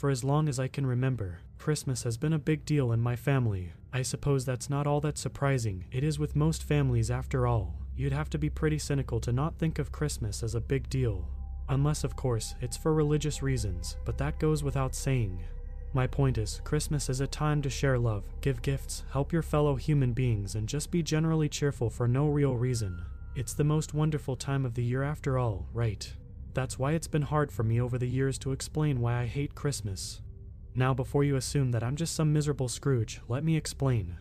For as long as I can remember, Christmas has been a big deal in my family. I suppose that's not all that surprising, it is with most families after all. You'd have to be pretty cynical to not think of Christmas as a big deal. Unless, of course, it's for religious reasons, but that goes without saying. My point is, Christmas is a time to share love, give gifts, help your fellow human beings, and just be generally cheerful for no real reason. It's the most wonderful time of the year after all, right? That's why it's been hard for me over the years to explain why I hate Christmas. Now, before you assume that I'm just some miserable Scrooge, let me explain.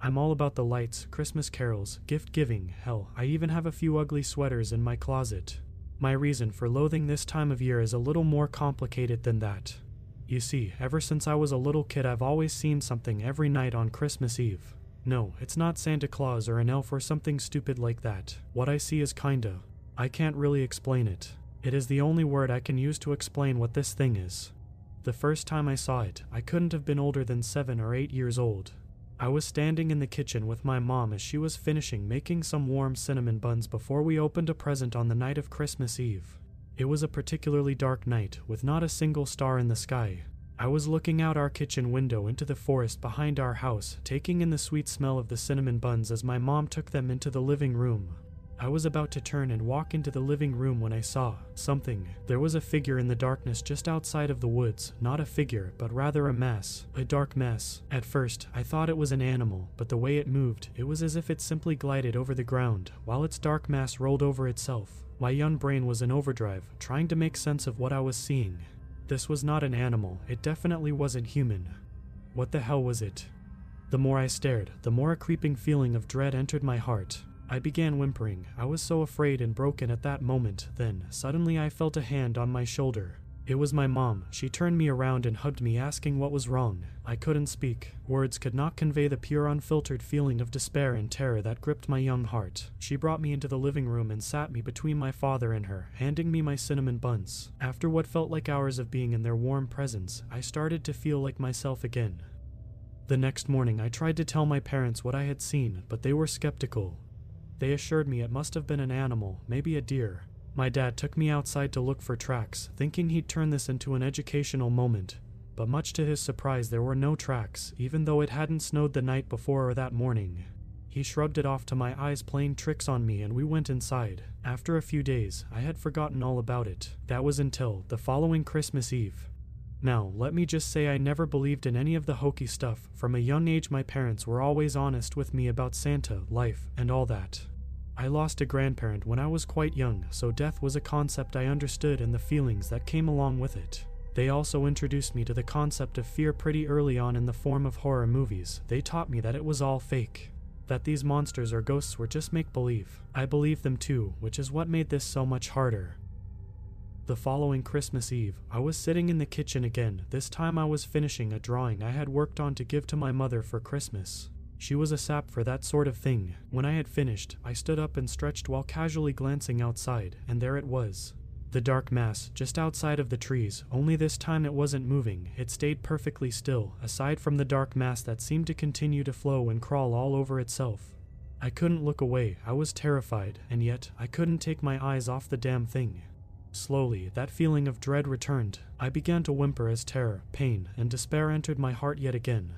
I'm all about the lights, Christmas carols, gift giving, hell, I even have a few ugly sweaters in my closet. My reason for loathing this time of year is a little more complicated than that. You see, ever since I was a little kid, I've always seen something every night on Christmas Eve. No, it's not Santa Claus or an elf or something stupid like that. What I see is kinda. I can't really explain it. It is the only word I can use to explain what this thing is. The first time I saw it, I couldn't have been older than seven or eight years old. I was standing in the kitchen with my mom as she was finishing making some warm cinnamon buns before we opened a present on the night of Christmas Eve. It was a particularly dark night, with not a single star in the sky. I was looking out our kitchen window into the forest behind our house, taking in the sweet smell of the cinnamon buns as my mom took them into the living room. I was about to turn and walk into the living room when I saw something. There was a figure in the darkness just outside of the woods. Not a figure, but rather a mass. A dark mess. At first, I thought it was an animal, but the way it moved, it was as if it simply glided over the ground, while its dark mass rolled over itself. My young brain was in overdrive, trying to make sense of what I was seeing. This was not an animal, it definitely wasn't human. What the hell was it? The more I stared, the more a creeping feeling of dread entered my heart. I began whimpering. I was so afraid and broken at that moment. Then, suddenly, I felt a hand on my shoulder. It was my mom. She turned me around and hugged me, asking what was wrong. I couldn't speak. Words could not convey the pure, unfiltered feeling of despair and terror that gripped my young heart. She brought me into the living room and sat me between my father and her, handing me my cinnamon buns. After what felt like hours of being in their warm presence, I started to feel like myself again. The next morning, I tried to tell my parents what I had seen, but they were skeptical. They assured me it must have been an animal, maybe a deer. My dad took me outside to look for tracks, thinking he'd turn this into an educational moment. But much to his surprise, there were no tracks, even though it hadn't snowed the night before or that morning. He shrugged it off to my eyes playing tricks on me, and we went inside. After a few days, I had forgotten all about it. That was until the following Christmas Eve. Now, let me just say I never believed in any of the hokey stuff. From a young age, my parents were always honest with me about Santa, life, and all that. I lost a grandparent when I was quite young, so death was a concept I understood and the feelings that came along with it. They also introduced me to the concept of fear pretty early on in the form of horror movies. They taught me that it was all fake. That these monsters or ghosts were just make believe. I believed them too, which is what made this so much harder. The following Christmas Eve, I was sitting in the kitchen again. This time I was finishing a drawing I had worked on to give to my mother for Christmas. She was a sap for that sort of thing. When I had finished, I stood up and stretched while casually glancing outside, and there it was. The dark mass, just outside of the trees, only this time it wasn't moving, it stayed perfectly still, aside from the dark mass that seemed to continue to flow and crawl all over itself. I couldn't look away, I was terrified, and yet I couldn't take my eyes off the damn thing. Slowly, that feeling of dread returned. I began to whimper as terror, pain, and despair entered my heart yet again.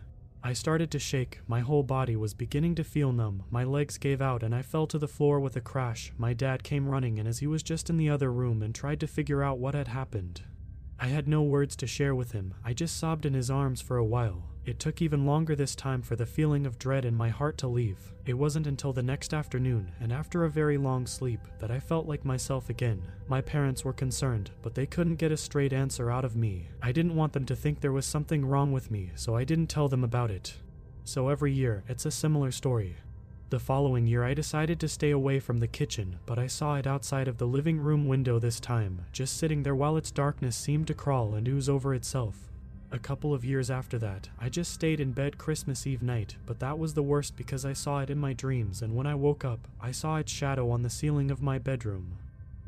I started to shake, my whole body was beginning to feel numb, my legs gave out, and I fell to the floor with a crash. My dad came running, and as he was just in the other room and tried to figure out what had happened. I had no words to share with him, I just sobbed in his arms for a while. It took even longer this time for the feeling of dread in my heart to leave. It wasn't until the next afternoon, and after a very long sleep, that I felt like myself again. My parents were concerned, but they couldn't get a straight answer out of me. I didn't want them to think there was something wrong with me, so I didn't tell them about it. So every year, it's a similar story. The following year, I decided to stay away from the kitchen, but I saw it outside of the living room window this time, just sitting there while its darkness seemed to crawl and ooze over itself. A couple of years after that, I just stayed in bed Christmas Eve night, but that was the worst because I saw it in my dreams, and when I woke up, I saw its shadow on the ceiling of my bedroom.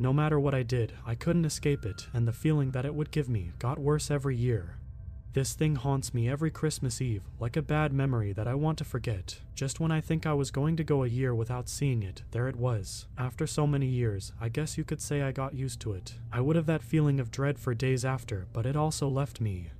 No matter what I did, I couldn't escape it, and the feeling that it would give me got worse every year. This thing haunts me every Christmas Eve, like a bad memory that I want to forget. Just when I think I was going to go a year without seeing it, there it was. After so many years, I guess you could say I got used to it. I would have that feeling of dread for days after, but it also left me.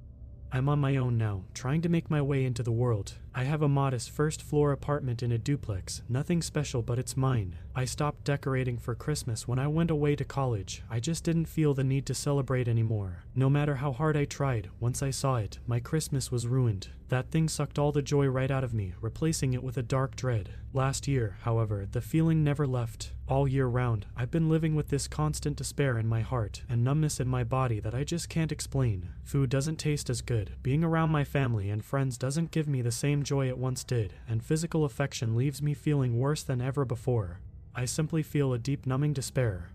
I'm on my own now, trying to make my way into the world. I have a modest first floor apartment in a duplex, nothing special, but it's mine. I stopped decorating for Christmas when I went away to college. I just didn't feel the need to celebrate anymore. No matter how hard I tried, once I saw it, my Christmas was ruined. That thing sucked all the joy right out of me, replacing it with a dark dread. Last year, however, the feeling never left. All year round, I've been living with this constant despair in my heart and numbness in my body that I just can't explain. Food doesn't taste as good, being around my family and friends doesn't give me the same joy it once did, and physical affection leaves me feeling worse than ever before. I simply feel a deep numbing despair.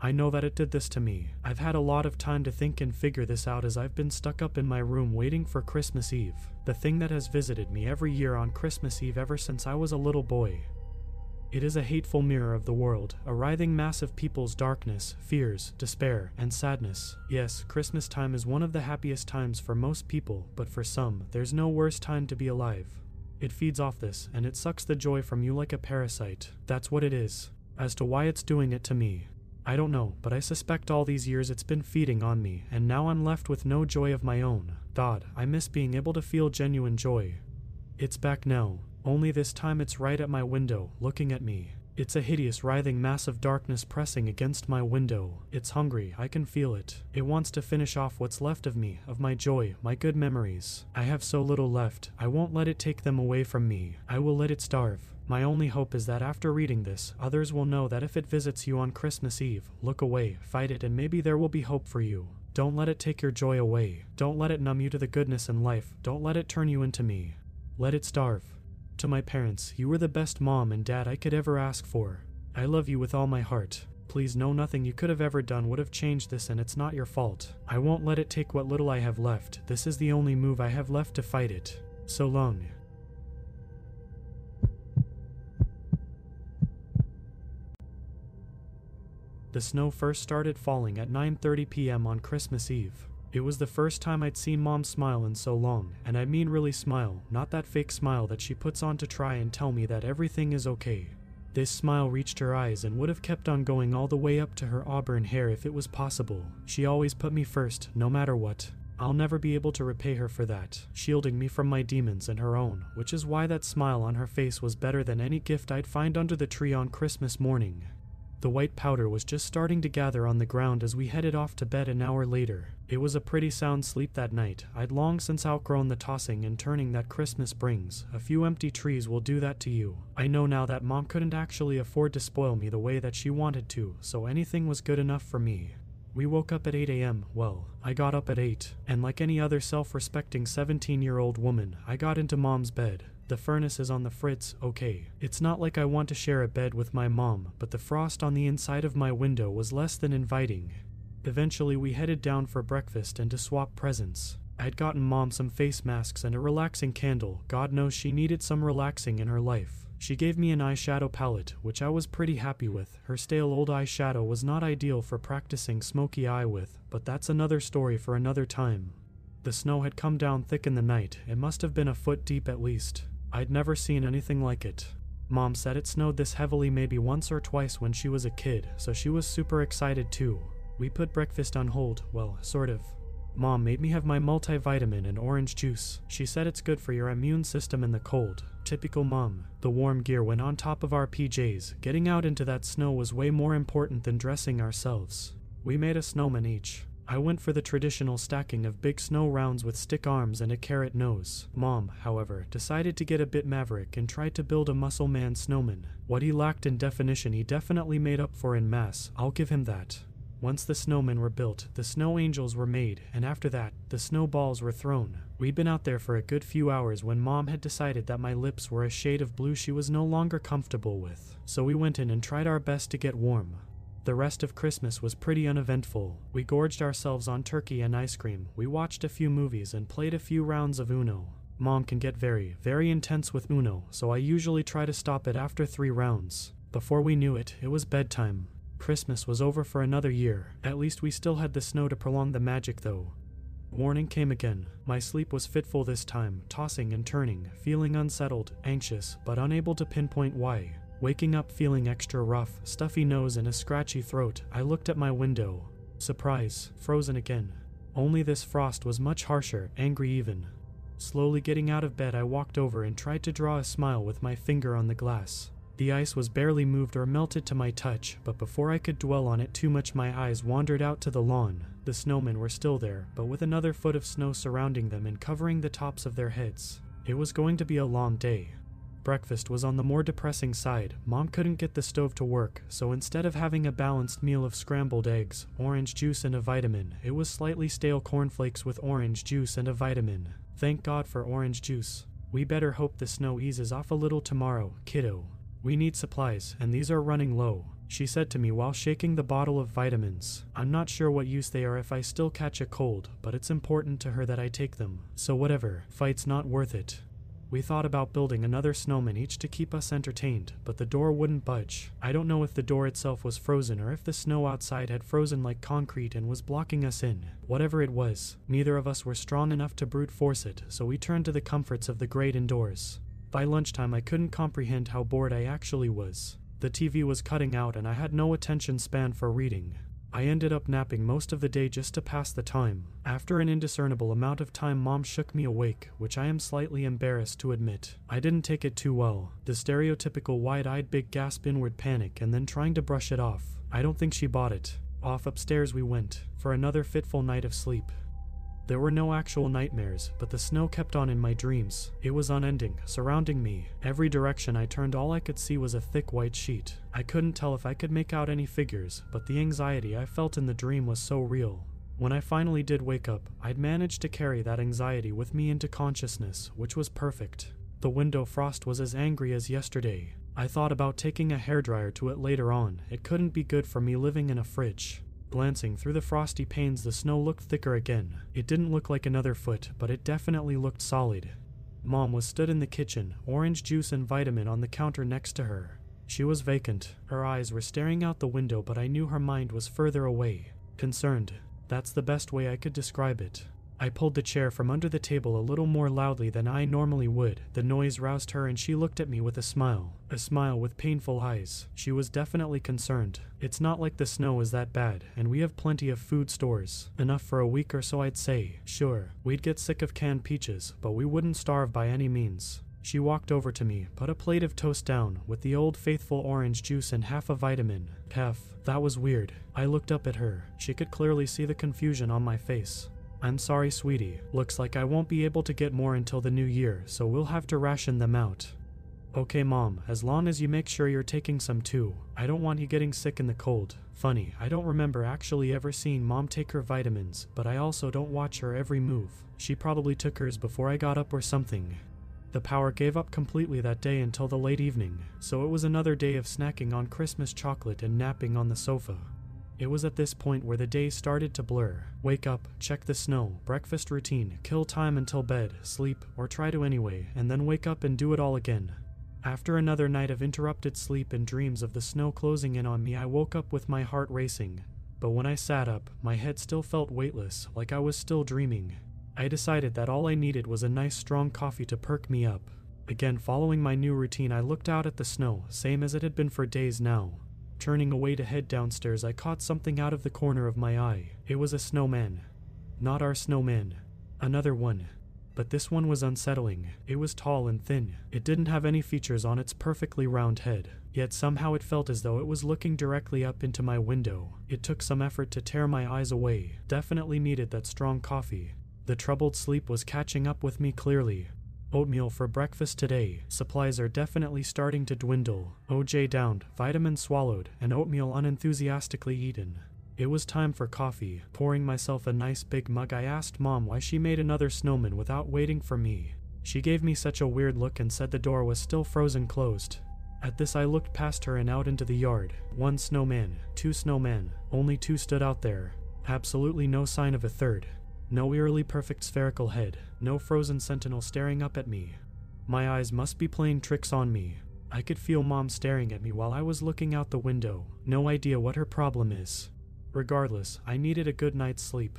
I know that it did this to me. I've had a lot of time to think and figure this out as I've been stuck up in my room waiting for Christmas Eve, the thing that has visited me every year on Christmas Eve ever since I was a little boy. It is a hateful mirror of the world, a writhing mass of people's darkness, fears, despair, and sadness. Yes, Christmas time is one of the happiest times for most people, but for some, there's no worse time to be alive. It feeds off this, and it sucks the joy from you like a parasite. That's what it is. As to why it's doing it to me, I don't know, but I suspect all these years it's been feeding on me, and now I'm left with no joy of my own. God, I miss being able to feel genuine joy. It's back now, only this time it's right at my window, looking at me. It's a hideous, writhing mass of darkness pressing against my window. It's hungry, I can feel it. It wants to finish off what's left of me, of my joy, my good memories. I have so little left, I won't let it take them away from me. I will let it starve. My only hope is that after reading this, others will know that if it visits you on Christmas Eve, look away, fight it, and maybe there will be hope for you. Don't let it take your joy away. Don't let it numb you to the goodness in life. Don't let it turn you into me. Let it starve. To my parents, you were the best mom and dad I could ever ask for. I love you with all my heart. Please know nothing you could have ever done would have changed this, and it's not your fault. I won't let it take what little I have left. This is the only move I have left to fight it. So long. The snow first started falling at 9:30 p.m. on Christmas Eve. It was the first time I'd seen mom smile in so long, and I mean really smile, not that fake smile that she puts on to try and tell me that everything is okay. This smile reached her eyes and would have kept on going all the way up to her auburn hair if it was possible. She always put me first, no matter what. I'll never be able to repay her for that, shielding me from my demons and her own, which is why that smile on her face was better than any gift I'd find under the tree on Christmas morning. The white powder was just starting to gather on the ground as we headed off to bed an hour later. It was a pretty sound sleep that night. I'd long since outgrown the tossing and turning that Christmas brings. A few empty trees will do that to you. I know now that mom couldn't actually afford to spoil me the way that she wanted to, so anything was good enough for me. We woke up at 8 a.m. Well, I got up at 8, and like any other self respecting 17 year old woman, I got into mom's bed. The furnace is on the fritz, okay. It's not like I want to share a bed with my mom, but the frost on the inside of my window was less than inviting. Eventually, we headed down for breakfast and to swap presents. I'd gotten mom some face masks and a relaxing candle. God knows she needed some relaxing in her life. She gave me an eyeshadow palette, which I was pretty happy with. Her stale old eyeshadow was not ideal for practicing smoky eye with, but that's another story for another time. The snow had come down thick in the night. It must have been a foot deep at least. I'd never seen anything like it. Mom said it snowed this heavily maybe once or twice when she was a kid, so she was super excited too. We put breakfast on hold, well, sort of. Mom made me have my multivitamin and orange juice. She said it's good for your immune system in the cold. Typical mom. The warm gear went on top of our PJs. Getting out into that snow was way more important than dressing ourselves. We made a snowman each. I went for the traditional stacking of big snow rounds with stick arms and a carrot nose. Mom, however, decided to get a bit maverick and tried to build a muscle man snowman. What he lacked in definition, he definitely made up for in mass. I'll give him that. Once the snowmen were built, the snow angels were made, and after that, the snowballs were thrown. We'd been out there for a good few hours when Mom had decided that my lips were a shade of blue she was no longer comfortable with, so we went in and tried our best to get warm. The rest of Christmas was pretty uneventful. We gorged ourselves on turkey and ice cream, we watched a few movies, and played a few rounds of Uno. Mom can get very, very intense with Uno, so I usually try to stop it after three rounds. Before we knew it, it was bedtime. Christmas was over for another year. At least we still had the snow to prolong the magic, though. Morning came again. My sleep was fitful this time, tossing and turning, feeling unsettled, anxious, but unable to pinpoint why. Waking up feeling extra rough, stuffy nose, and a scratchy throat, I looked at my window. Surprise, frozen again. Only this frost was much harsher, angry even. Slowly getting out of bed, I walked over and tried to draw a smile with my finger on the glass. The ice was barely moved or melted to my touch, but before I could dwell on it too much, my eyes wandered out to the lawn. The snowmen were still there, but with another foot of snow surrounding them and covering the tops of their heads. It was going to be a long day. Breakfast was on the more depressing side. Mom couldn't get the stove to work, so instead of having a balanced meal of scrambled eggs, orange juice, and a vitamin, it was slightly stale cornflakes with orange juice and a vitamin. Thank God for orange juice. We better hope the snow eases off a little tomorrow, kiddo. We need supplies, and these are running low, she said to me while shaking the bottle of vitamins. I'm not sure what use they are if I still catch a cold, but it's important to her that I take them. So whatever, fight's not worth it. We thought about building another snowman each to keep us entertained, but the door wouldn't budge. I don't know if the door itself was frozen or if the snow outside had frozen like concrete and was blocking us in. Whatever it was, neither of us were strong enough to brute force it, so we turned to the comforts of the great indoors. By lunchtime, I couldn't comprehend how bored I actually was. The TV was cutting out, and I had no attention span for reading. I ended up napping most of the day just to pass the time. After an indiscernible amount of time, mom shook me awake, which I am slightly embarrassed to admit. I didn't take it too well. The stereotypical wide eyed big gasp inward panic and then trying to brush it off. I don't think she bought it. Off upstairs we went, for another fitful night of sleep. There were no actual nightmares, but the snow kept on in my dreams. It was unending, surrounding me. Every direction I turned, all I could see was a thick white sheet. I couldn't tell if I could make out any figures, but the anxiety I felt in the dream was so real. When I finally did wake up, I'd managed to carry that anxiety with me into consciousness, which was perfect. The window frost was as angry as yesterday. I thought about taking a hairdryer to it later on. It couldn't be good for me living in a fridge. Glancing through the frosty panes, the snow looked thicker again. It didn't look like another foot, but it definitely looked solid. Mom was stood in the kitchen, orange juice and vitamin on the counter next to her. She was vacant. Her eyes were staring out the window, but I knew her mind was further away. Concerned. That's the best way I could describe it. I pulled the chair from under the table a little more loudly than I normally would. The noise roused her and she looked at me with a smile. A smile with painful eyes. She was definitely concerned. It's not like the snow is that bad, and we have plenty of food stores. Enough for a week or so, I'd say. Sure, we'd get sick of canned peaches, but we wouldn't starve by any means. She walked over to me, put a plate of toast down, with the old faithful orange juice and half a vitamin. Half. That was weird. I looked up at her. She could clearly see the confusion on my face. I'm sorry, sweetie. Looks like I won't be able to get more until the new year, so we'll have to ration them out. Okay, Mom, as long as you make sure you're taking some too. I don't want you getting sick in the cold. Funny, I don't remember actually ever seeing Mom take her vitamins, but I also don't watch her every move. She probably took hers before I got up or something. The power gave up completely that day until the late evening, so it was another day of snacking on Christmas chocolate and napping on the sofa. It was at this point where the day started to blur. Wake up, check the snow, breakfast routine, kill time until bed, sleep, or try to anyway, and then wake up and do it all again. After another night of interrupted sleep and dreams of the snow closing in on me, I woke up with my heart racing. But when I sat up, my head still felt weightless, like I was still dreaming. I decided that all I needed was a nice strong coffee to perk me up. Again, following my new routine, I looked out at the snow, same as it had been for days now. Turning away to head downstairs, I caught something out of the corner of my eye. It was a snowman. Not our snowman. Another one. But this one was unsettling. It was tall and thin. It didn't have any features on its perfectly round head. Yet somehow it felt as though it was looking directly up into my window. It took some effort to tear my eyes away. Definitely needed that strong coffee. The troubled sleep was catching up with me clearly. Oatmeal for breakfast today. Supplies are definitely starting to dwindle. OJ downed, vitamin swallowed, and oatmeal unenthusiastically eaten. It was time for coffee. Pouring myself a nice big mug, I asked Mom why she made another snowman without waiting for me. She gave me such a weird look and said the door was still frozen closed. At this, I looked past her and out into the yard. One snowman, two snowmen, only two stood out there. Absolutely no sign of a third. No eerily perfect spherical head, no frozen sentinel staring up at me. My eyes must be playing tricks on me. I could feel mom staring at me while I was looking out the window, no idea what her problem is. Regardless, I needed a good night's sleep.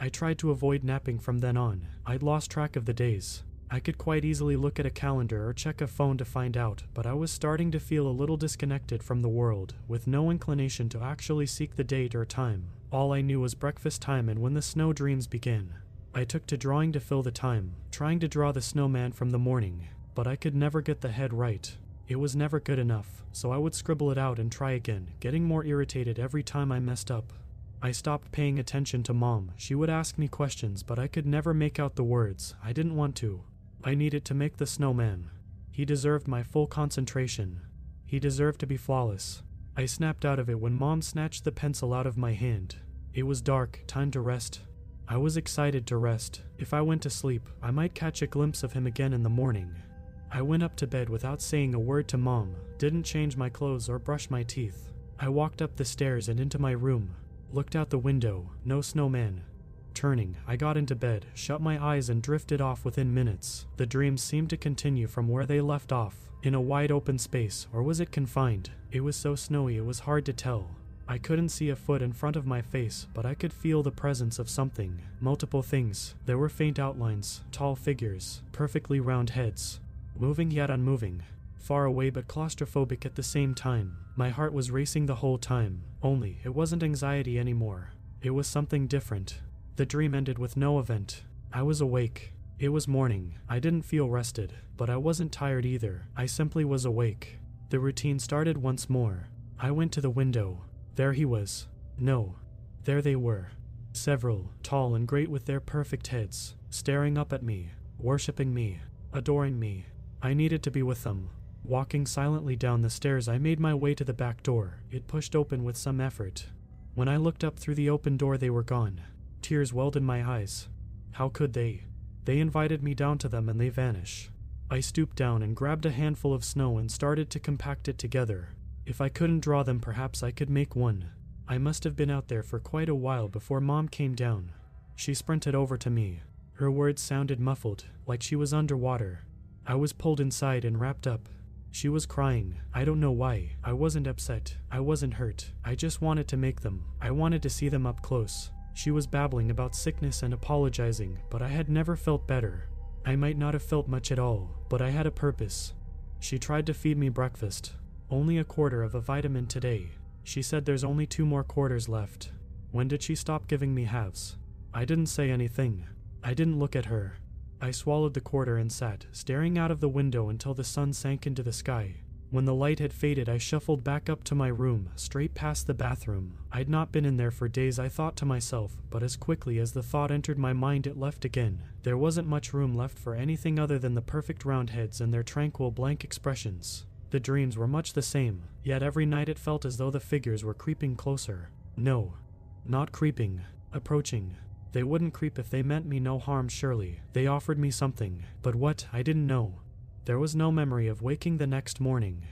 I tried to avoid napping from then on. I'd lost track of the days. I could quite easily look at a calendar or check a phone to find out, but I was starting to feel a little disconnected from the world, with no inclination to actually seek the date or time. All I knew was breakfast time and when the snow dreams begin. I took to drawing to fill the time, trying to draw the snowman from the morning, but I could never get the head right. It was never good enough, so I would scribble it out and try again, getting more irritated every time I messed up. I stopped paying attention to mom. She would ask me questions, but I could never make out the words. I didn't want to. I needed to make the snowman. He deserved my full concentration. He deserved to be flawless. I snapped out of it when mom snatched the pencil out of my hand. It was dark, time to rest. I was excited to rest. If I went to sleep, I might catch a glimpse of him again in the morning. I went up to bed without saying a word to mom, didn't change my clothes or brush my teeth. I walked up the stairs and into my room, looked out the window, no snowman. Turning, I got into bed, shut my eyes, and drifted off within minutes. The dreams seemed to continue from where they left off, in a wide open space, or was it confined? It was so snowy it was hard to tell. I couldn't see a foot in front of my face, but I could feel the presence of something. Multiple things. There were faint outlines, tall figures, perfectly round heads. Moving yet unmoving. Far away but claustrophobic at the same time. My heart was racing the whole time. Only, it wasn't anxiety anymore. It was something different. The dream ended with no event. I was awake. It was morning. I didn't feel rested, but I wasn't tired either. I simply was awake. The routine started once more. I went to the window. There he was. No. There they were. Several, tall and great with their perfect heads, staring up at me, worshipping me, adoring me. I needed to be with them. Walking silently down the stairs, I made my way to the back door. It pushed open with some effort. When I looked up through the open door, they were gone. Tears welled in my eyes. How could they? They invited me down to them and they vanish. I stooped down and grabbed a handful of snow and started to compact it together. If I couldn't draw them, perhaps I could make one. I must have been out there for quite a while before Mom came down. She sprinted over to me. Her words sounded muffled, like she was underwater. I was pulled inside and wrapped up. She was crying. I don't know why. I wasn't upset. I wasn't hurt. I just wanted to make them. I wanted to see them up close. She was babbling about sickness and apologizing, but I had never felt better. I might not have felt much at all, but I had a purpose. She tried to feed me breakfast. Only a quarter of a vitamin today. She said there's only two more quarters left. When did she stop giving me halves? I didn't say anything. I didn't look at her. I swallowed the quarter and sat, staring out of the window until the sun sank into the sky. When the light had faded, I shuffled back up to my room, straight past the bathroom. I'd not been in there for days, I thought to myself, but as quickly as the thought entered my mind, it left again. There wasn't much room left for anything other than the perfect round heads and their tranquil, blank expressions. The dreams were much the same, yet every night it felt as though the figures were creeping closer. No, not creeping, approaching. They wouldn't creep if they meant me no harm, surely. They offered me something, but what, I didn't know. There was no memory of waking the next morning.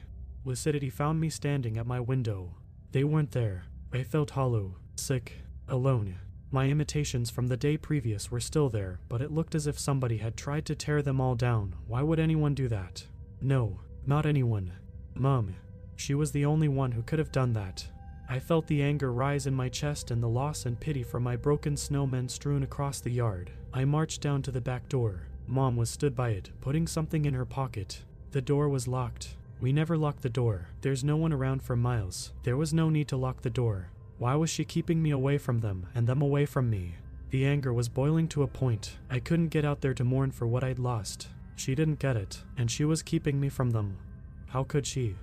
Lucidity found me standing at my window. They weren't there. I felt hollow, sick, alone. My imitations from the day previous were still there, but it looked as if somebody had tried to tear them all down. Why would anyone do that? No, not anyone. Mum. She was the only one who could have done that. I felt the anger rise in my chest and the loss and pity for my broken snowmen strewn across the yard. I marched down to the back door. Mom was stood by it, putting something in her pocket. The door was locked. We never locked the door. There's no one around for miles. There was no need to lock the door. Why was she keeping me away from them, and them away from me? The anger was boiling to a point. I couldn't get out there to mourn for what I'd lost. She didn't get it, and she was keeping me from them. How could she?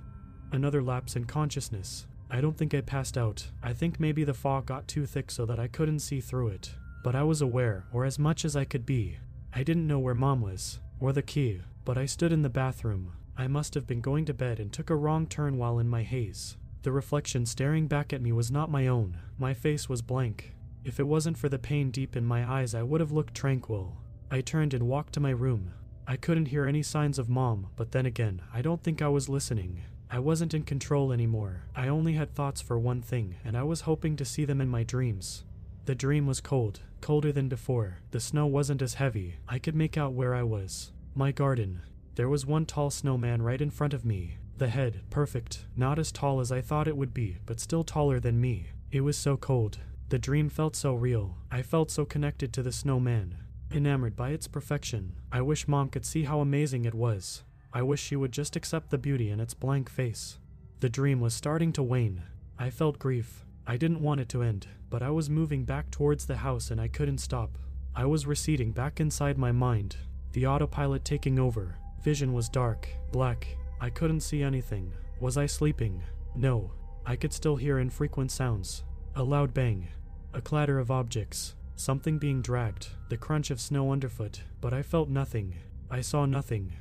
Another lapse in consciousness. I don't think I passed out. I think maybe the fog got too thick so that I couldn't see through it. But I was aware, or as much as I could be. I didn't know where mom was, or the key, but I stood in the bathroom. I must have been going to bed and took a wrong turn while in my haze. The reflection staring back at me was not my own. My face was blank. If it wasn't for the pain deep in my eyes, I would have looked tranquil. I turned and walked to my room. I couldn't hear any signs of mom, but then again, I don't think I was listening. I wasn't in control anymore. I only had thoughts for one thing, and I was hoping to see them in my dreams. The dream was cold, colder than before. The snow wasn't as heavy. I could make out where I was. My garden. There was one tall snowman right in front of me. The head, perfect. Not as tall as I thought it would be, but still taller than me. It was so cold. The dream felt so real. I felt so connected to the snowman. Enamored by its perfection. I wish mom could see how amazing it was. I wish she would just accept the beauty in its blank face. The dream was starting to wane. I felt grief. I didn't want it to end, but I was moving back towards the house and I couldn't stop. I was receding back inside my mind, the autopilot taking over. Vision was dark, black. I couldn't see anything. Was I sleeping? No. I could still hear infrequent sounds. A loud bang, a clatter of objects, something being dragged, the crunch of snow underfoot, but I felt nothing. I saw nothing.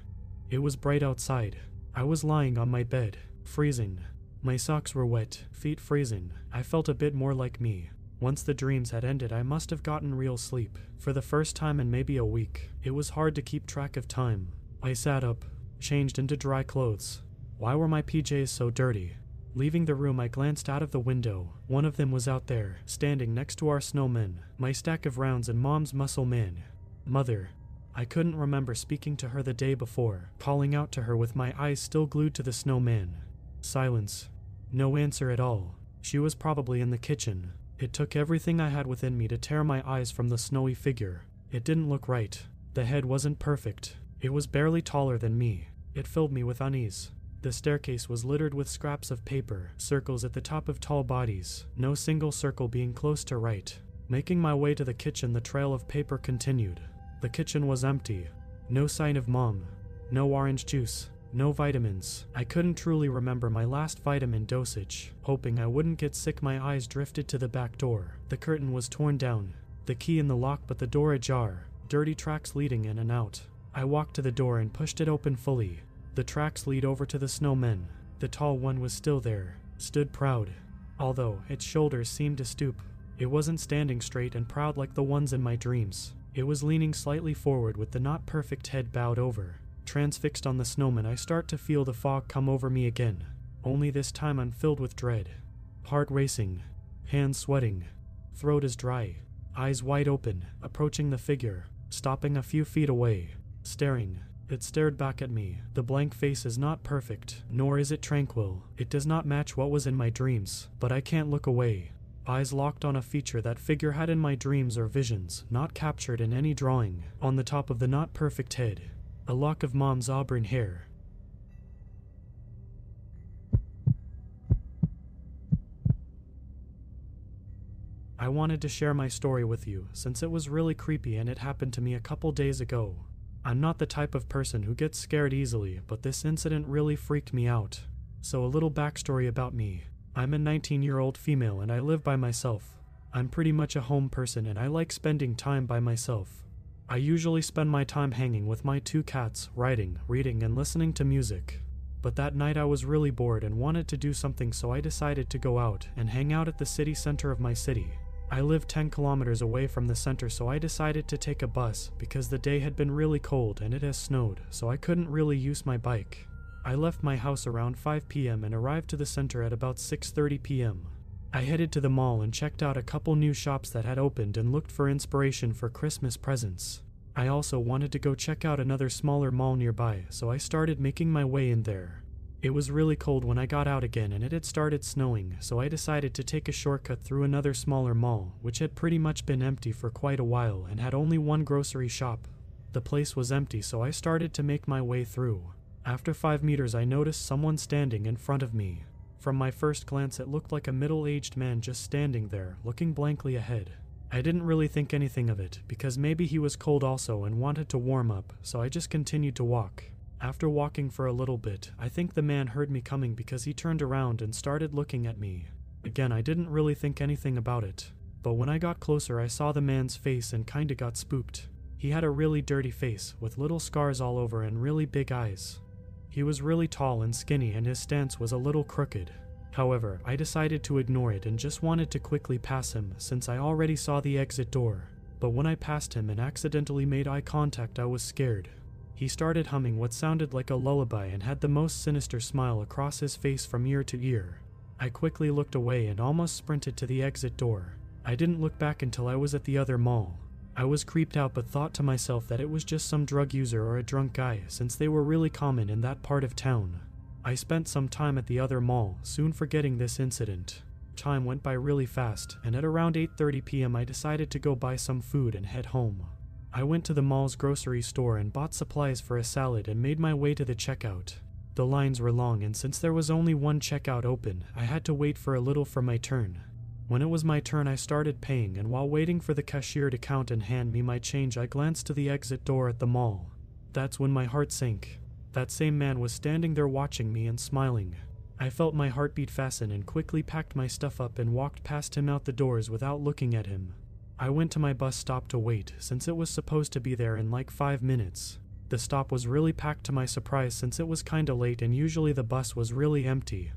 It was bright outside. I was lying on my bed, freezing. My socks were wet, feet freezing. I felt a bit more like me. Once the dreams had ended, I must have gotten real sleep. For the first time in maybe a week, it was hard to keep track of time. I sat up, changed into dry clothes. Why were my PJs so dirty? Leaving the room, I glanced out of the window. One of them was out there, standing next to our snowmen, my stack of rounds and mom's muscle man. Mother. I couldn't remember speaking to her the day before, calling out to her with my eyes still glued to the snowman. Silence. No answer at all. She was probably in the kitchen. It took everything I had within me to tear my eyes from the snowy figure. It didn't look right. The head wasn't perfect. It was barely taller than me. It filled me with unease. The staircase was littered with scraps of paper, circles at the top of tall bodies, no single circle being close to right. Making my way to the kitchen, the trail of paper continued. The kitchen was empty. No sign of mom. No orange juice. No vitamins. I couldn't truly remember my last vitamin dosage. Hoping I wouldn't get sick, my eyes drifted to the back door. The curtain was torn down, the key in the lock, but the door ajar. Dirty tracks leading in and out. I walked to the door and pushed it open fully. The tracks lead over to the snowmen. The tall one was still there, stood proud, although its shoulders seemed to stoop. It wasn't standing straight and proud like the ones in my dreams. It was leaning slightly forward with the not perfect head bowed over. Transfixed on the snowman, I start to feel the fog come over me again. Only this time I'm filled with dread. Heart racing, hands sweating, throat is dry, eyes wide open, approaching the figure, stopping a few feet away, staring. It stared back at me. The blank face is not perfect, nor is it tranquil. It does not match what was in my dreams, but I can't look away. Eyes locked on a feature that figure had in my dreams or visions, not captured in any drawing, on the top of the not perfect head a lock of mom's auburn hair. I wanted to share my story with you since it was really creepy and it happened to me a couple days ago. I'm not the type of person who gets scared easily, but this incident really freaked me out. So, a little backstory about me I'm a 19 year old female and I live by myself. I'm pretty much a home person and I like spending time by myself. I usually spend my time hanging with my two cats, writing, reading, and listening to music. But that night I was really bored and wanted to do something, so I decided to go out and hang out at the city center of my city. I live 10 kilometers away from the center, so I decided to take a bus because the day had been really cold and it has snowed, so I couldn't really use my bike. I left my house around 5 p.m. and arrived to the center at about 6:30 p.m. I headed to the mall and checked out a couple new shops that had opened and looked for inspiration for Christmas presents. I also wanted to go check out another smaller mall nearby, so I started making my way in there. It was really cold when I got out again and it had started snowing, so I decided to take a shortcut through another smaller mall, which had pretty much been empty for quite a while and had only one grocery shop. The place was empty, so I started to make my way through. After five meters, I noticed someone standing in front of me. From my first glance, it looked like a middle aged man just standing there, looking blankly ahead. I didn't really think anything of it, because maybe he was cold also and wanted to warm up, so I just continued to walk. After walking for a little bit, I think the man heard me coming because he turned around and started looking at me. Again, I didn't really think anything about it, but when I got closer, I saw the man's face and kinda got spooked. He had a really dirty face, with little scars all over and really big eyes. He was really tall and skinny, and his stance was a little crooked. However, I decided to ignore it and just wanted to quickly pass him since I already saw the exit door. But when I passed him and accidentally made eye contact, I was scared. He started humming what sounded like a lullaby and had the most sinister smile across his face from ear to ear. I quickly looked away and almost sprinted to the exit door. I didn't look back until I was at the other mall. I was creeped out but thought to myself that it was just some drug user or a drunk guy since they were really common in that part of town. I spent some time at the other mall, soon forgetting this incident. Time went by really fast, and at around 8:30 p.m. I decided to go buy some food and head home. I went to the mall's grocery store and bought supplies for a salad and made my way to the checkout. The lines were long, and since there was only one checkout open, I had to wait for a little for my turn. When it was my turn, I started paying, and while waiting for the cashier to count and hand me my change, I glanced to the exit door at the mall. That's when my heart sank. That same man was standing there watching me and smiling. I felt my heartbeat fasten and quickly packed my stuff up and walked past him out the doors without looking at him. I went to my bus stop to wait, since it was supposed to be there in like five minutes. The stop was really packed to my surprise since it was kinda late and usually the bus was really empty.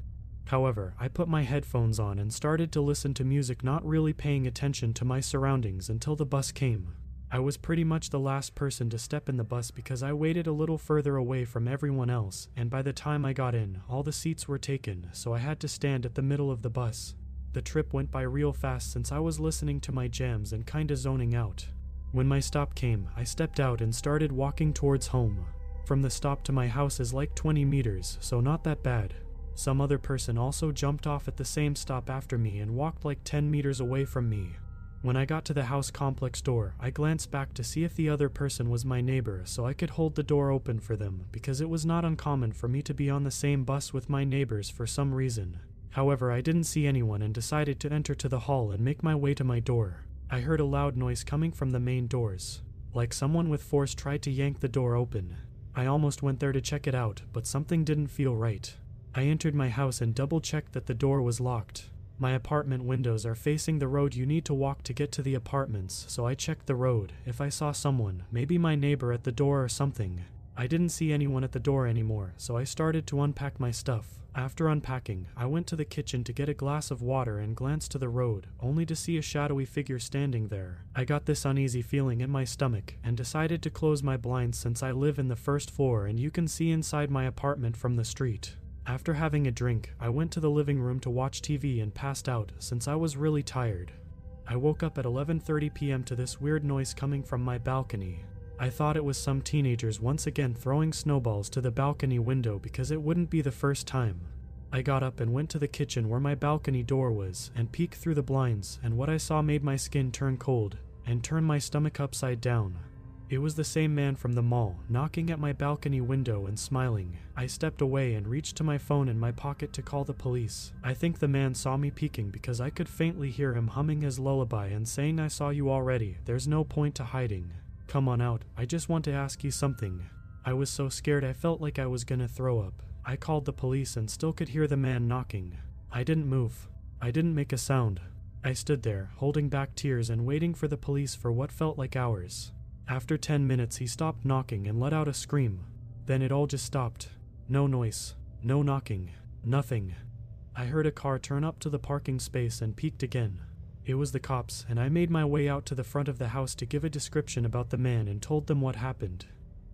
However, I put my headphones on and started to listen to music, not really paying attention to my surroundings until the bus came. I was pretty much the last person to step in the bus because I waited a little further away from everyone else, and by the time I got in, all the seats were taken, so I had to stand at the middle of the bus. The trip went by real fast since I was listening to my jams and kinda zoning out. When my stop came, I stepped out and started walking towards home. From the stop to my house is like 20 meters, so not that bad. Some other person also jumped off at the same stop after me and walked like 10 meters away from me. When I got to the house complex door, I glanced back to see if the other person was my neighbor so I could hold the door open for them because it was not uncommon for me to be on the same bus with my neighbors for some reason. However, I didn't see anyone and decided to enter to the hall and make my way to my door. I heard a loud noise coming from the main doors, like someone with force tried to yank the door open. I almost went there to check it out, but something didn't feel right. I entered my house and double checked that the door was locked. My apartment windows are facing the road you need to walk to get to the apartments, so I checked the road. If I saw someone, maybe my neighbor at the door or something. I didn't see anyone at the door anymore, so I started to unpack my stuff. After unpacking, I went to the kitchen to get a glass of water and glanced to the road, only to see a shadowy figure standing there. I got this uneasy feeling in my stomach and decided to close my blinds since I live in the first floor and you can see inside my apartment from the street. After having a drink, I went to the living room to watch TV and passed out since I was really tired. I woke up at 11:30 p.m. to this weird noise coming from my balcony. I thought it was some teenagers once again throwing snowballs to the balcony window because it wouldn't be the first time. I got up and went to the kitchen where my balcony door was and peeked through the blinds, and what I saw made my skin turn cold and turn my stomach upside down. It was the same man from the mall, knocking at my balcony window and smiling. I stepped away and reached to my phone in my pocket to call the police. I think the man saw me peeking because I could faintly hear him humming his lullaby and saying, I saw you already, there's no point to hiding. Come on out, I just want to ask you something. I was so scared I felt like I was gonna throw up. I called the police and still could hear the man knocking. I didn't move. I didn't make a sound. I stood there, holding back tears and waiting for the police for what felt like hours. After 10 minutes, he stopped knocking and let out a scream. Then it all just stopped. No noise, no knocking, nothing. I heard a car turn up to the parking space and peeked again. It was the cops, and I made my way out to the front of the house to give a description about the man and told them what happened.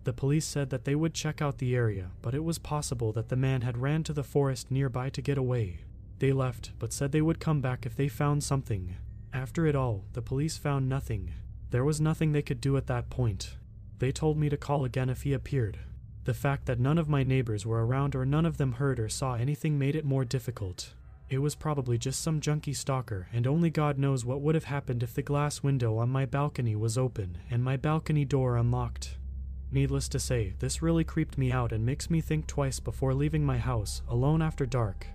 The police said that they would check out the area, but it was possible that the man had ran to the forest nearby to get away. They left, but said they would come back if they found something. After it all, the police found nothing, there was nothing they could do at that point. They told me to call again if he appeared. The fact that none of my neighbors were around or none of them heard or saw anything made it more difficult. It was probably just some junkie stalker, and only God knows what would have happened if the glass window on my balcony was open and my balcony door unlocked. Needless to say, this really creeped me out and makes me think twice before leaving my house, alone after dark.